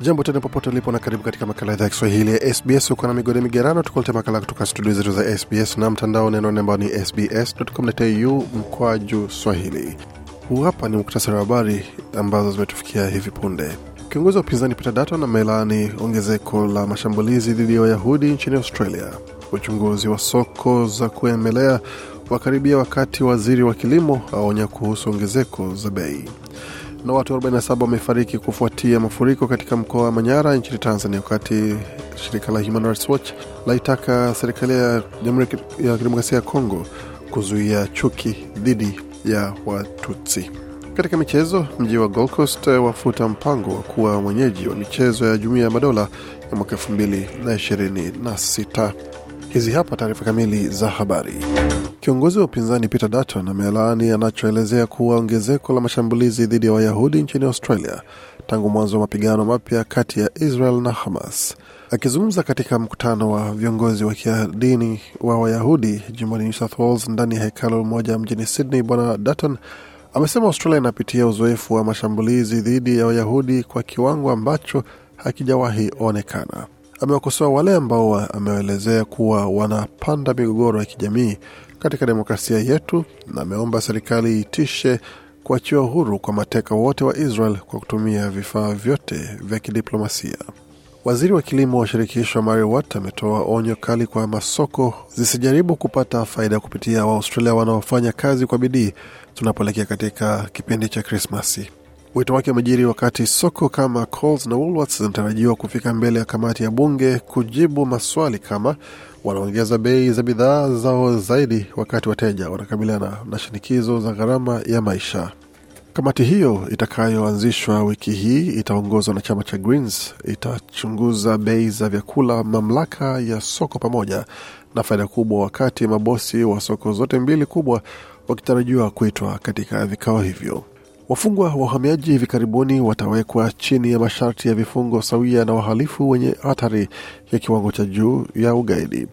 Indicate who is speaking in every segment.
Speaker 1: Jambo tena popote ulipo na karibu katika makala idhaa ya Kiswahili ya SBS. huko na migode migerano, tukulete makala kutoka studio zetu za SBS na mtandao neno ambao ni sbs.com.au mkwaju swahili. Huu hapa ni muktasari wa habari ambazo zimetufikia hivi punde. Kiongozi wa upinzani Peter Dutton amelaani ongezeko la mashambulizi dhidi ya Wayahudi nchini Australia. Uchunguzi wa soko za kuemelea wakaribia, wakati waziri wa kilimo aonya kuhusu ongezeko za bei na watu 47 wamefariki kufuatia mafuriko katika mkoa wa Manyara nchini Tanzania, wakati shirika la Human Rights Watch laitaka serikali ya Jamhuri ya Kidemokrasia ya Kongo kuzuia chuki dhidi ya Watutsi. Katika michezo, mji wa Gold Coast wafuta mpango wa kuwa mwenyeji wa michezo ya Jumuiya ya Madola ya mwaka 2026. Hizi hapa taarifa kamili za habari. Kiongozi wa upinzani Peter Dutton amelaani anachoelezea kuwa ongezeko la mashambulizi dhidi ya Wayahudi nchini Australia tangu mwanzo wa mapigano mapya kati ya Israel na Hamas. Akizungumza katika mkutano wa viongozi wa kidini wa Wayahudi jimboni New South Wales ndani ya hekalu moja mjini Sydney, Bwana Dutton amesema Australia inapitia uzoefu wa mashambulizi dhidi ya Wayahudi kwa kiwango ambacho hakijawahi onekana. Amewakosoa wale ambao amewaelezea kuwa wanapanda migogoro ya kijamii katika demokrasia yetu na ameomba serikali itishe kuachiwa huru kwa mateka wote wa Israel kwa kutumia vifaa vyote vya kidiplomasia. Waziri wa kilimo wa shirikisho Mary Watt ametoa onyo kali kwa masoko zisijaribu kupata faida kupitia Waaustralia wanaofanya kazi kwa bidii tunapoelekea katika kipindi cha Krismasi. Wito wake umejiri wakati soko kama Coles na Woolworths zinatarajiwa kufika mbele ya kamati ya bunge kujibu maswali kama wanaongeza bei za bidhaa zao zaidi wakati wateja wanakabiliana na shinikizo za gharama ya maisha. Kamati hiyo itakayoanzishwa wiki hii itaongozwa na chama cha Greens, itachunguza bei za vyakula, mamlaka ya soko pamoja na faida kubwa, wakati mabosi wa soko zote mbili kubwa wakitarajiwa kuitwa katika vikao hivyo. Wafungwa wa uhamiaji hivi karibuni watawekwa chini ya masharti ya vifungo sawia na wahalifu wenye hatari ya kiwango cha juu ya ugaidi.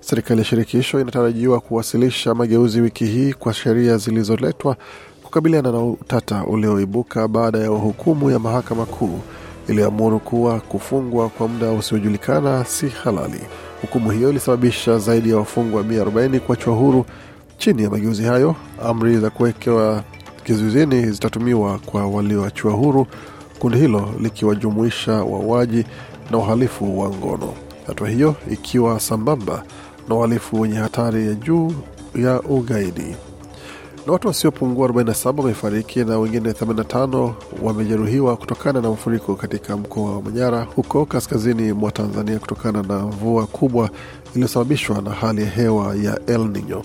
Speaker 1: Serikali ya shirikisho inatarajiwa kuwasilisha mageuzi wiki hii kwa sheria zilizoletwa kukabiliana na utata ulioibuka baada ya hukumu ya mahakama kuu iliyoamuru kuwa kufungwa kwa muda usiojulikana si halali. Hukumu hiyo ilisababisha zaidi ya wafungwa 140 kuachwa huru. Chini ya mageuzi hayo, amri za kuwekewa kizuizini zitatumiwa kwa walioachiwa huru, kundi hilo likiwajumuisha wauaji na uhalifu wa ngono. Hatua hiyo ikiwa sambamba na uhalifu wenye hatari ya juu ya ugaidi. Na watu wasiopungua 47 wamefariki na wengine 85 wamejeruhiwa kutokana na mafuriko katika mkoa wa Manyara huko kaskazini mwa Tanzania kutokana na mvua kubwa iliyosababishwa na hali ya hewa ya El Nino.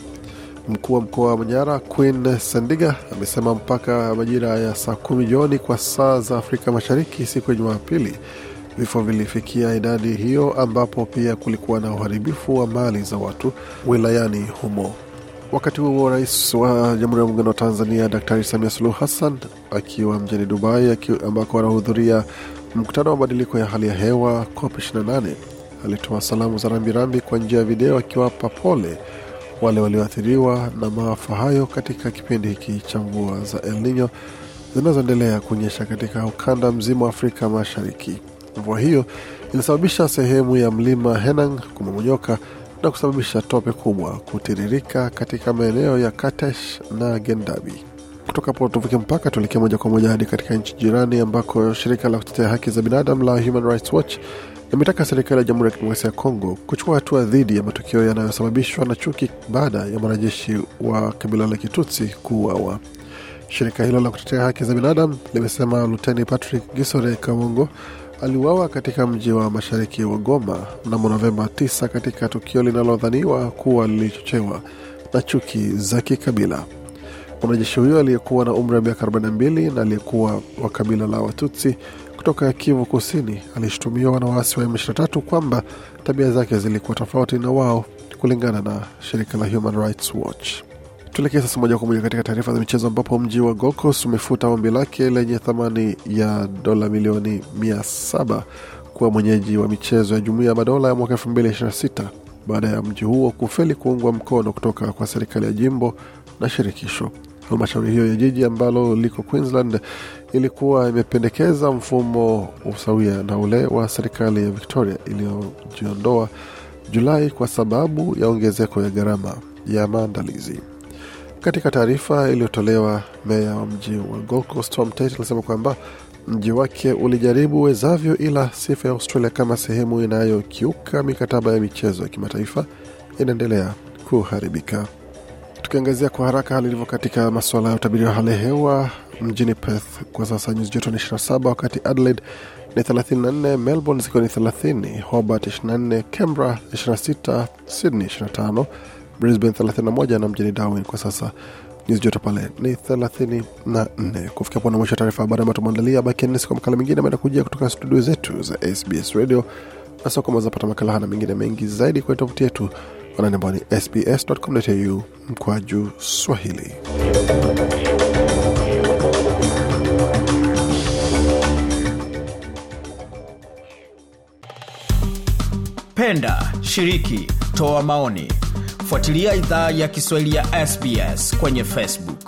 Speaker 1: Mkuu wa mkoa wa Manyara Queen Sendiga amesema mpaka majira ya saa kumi jioni kwa saa za Afrika Mashariki siku ya Jumapili vifo vilifikia idadi hiyo, ambapo pia kulikuwa na uharibifu wa mali za watu wilayani humo. Wakati huo rais wa Jamhuri ya Muungano wa Tanzania Daktari Samia Suluhu Hassan akiwa mjini Dubai ambako anahudhuria mkutano wa mabadiliko ya hali ya hewa COP 28 alitoa salamu za rambirambi kwa njia ya video akiwapa pole wale walioathiriwa na maafa hayo katika kipindi hiki cha mvua za El Nino zinazoendelea kunyesha katika ukanda mzima wa Afrika Mashariki. Mvua hiyo ilisababisha sehemu ya mlima Henang kumomonyoka na kusababisha tope kubwa kutiririka katika maeneo ya Katesh na Gendabi. Kutoka hapo tuvuke mpaka tuelekee moja kwa moja hadi katika nchi jirani ambako shirika la kutetea haki za binadamu la Human Rights Watch limetaka serikali ya Jamhuri ya Kidemokrasia ya Kongo kuchukua hatua dhidi ya matukio yanayosababishwa na chuki baada ya mwanajeshi wa kabila la Kitutsi kuuawa. Shirika hilo la kutetea haki za binadamu limesema Luteni Patrick Gisore Kawongo aliuawa katika mji wa mashariki wa Goma mnamo Novemba 9 katika tukio linalodhaniwa kuwa lilichochewa na chuki za kikabila. Mwanajeshi huyo aliyekuwa na umri wa miaka 42 na aliyekuwa wa kabila la Watutsi kutoka Kivu Kusini alishutumiwa na waasi wa M23 kwamba tabia zake zilikuwa tofauti na wao, kulingana na shirika la Human Rights Watch. Tuelekee sasa moja kwa moja katika taarifa za michezo ambapo mji wa Gokos umefuta ombi lake lenye thamani ya dola milioni mia saba kuwa mwenyeji wa michezo ya jumuiya ya madola ya mwaka 2026 baada ya mji huo kufeli kuungwa mkono kutoka kwa serikali ya jimbo na shirikisho. Halmashauri hiyo ya jiji ambalo liko Queensland ilikuwa imependekeza mfumo usawia na ule wa serikali ya Victoria iliyojiondoa Julai kwa sababu ya ongezeko ya gharama ya maandalizi. Katika taarifa iliyotolewa, meya wa mji wa Gold Coast Tom Tate alisema kwamba mji wake ulijaribu wezavyo, ila sifa ya Australia kama sehemu inayokiuka mikataba ya michezo ya kimataifa inaendelea kuharibika. Tukiangazia kwa haraka hali ilivyo katika masuala ya utabiri wa hali ya hewa mjini Perth kwa sasa nyuzi joto ni 27, wakati Adelaide ni 34, Melbourne zikiwa ni 30, Hobart 24, Canberra 26, Sydney 25, Brisbane 31 na mjini Darwin kwa sasa nyuzi joto pale ni 34. Kufikia pona mwisho wa taarifa habari ambayo tumeandalia, bakia kwa makala mengine ambayo kujia kutoka studio zetu za SBS Radio na soko mazapata makala hana mengine mengi zaidi kwenye tovuti yetu anani ambao ni sbs.com.au mkwaju Swahili.
Speaker 2: Penda, shiriki, toa maoni, fuatilia idhaa ya Kiswahili ya SBS kwenye Facebook.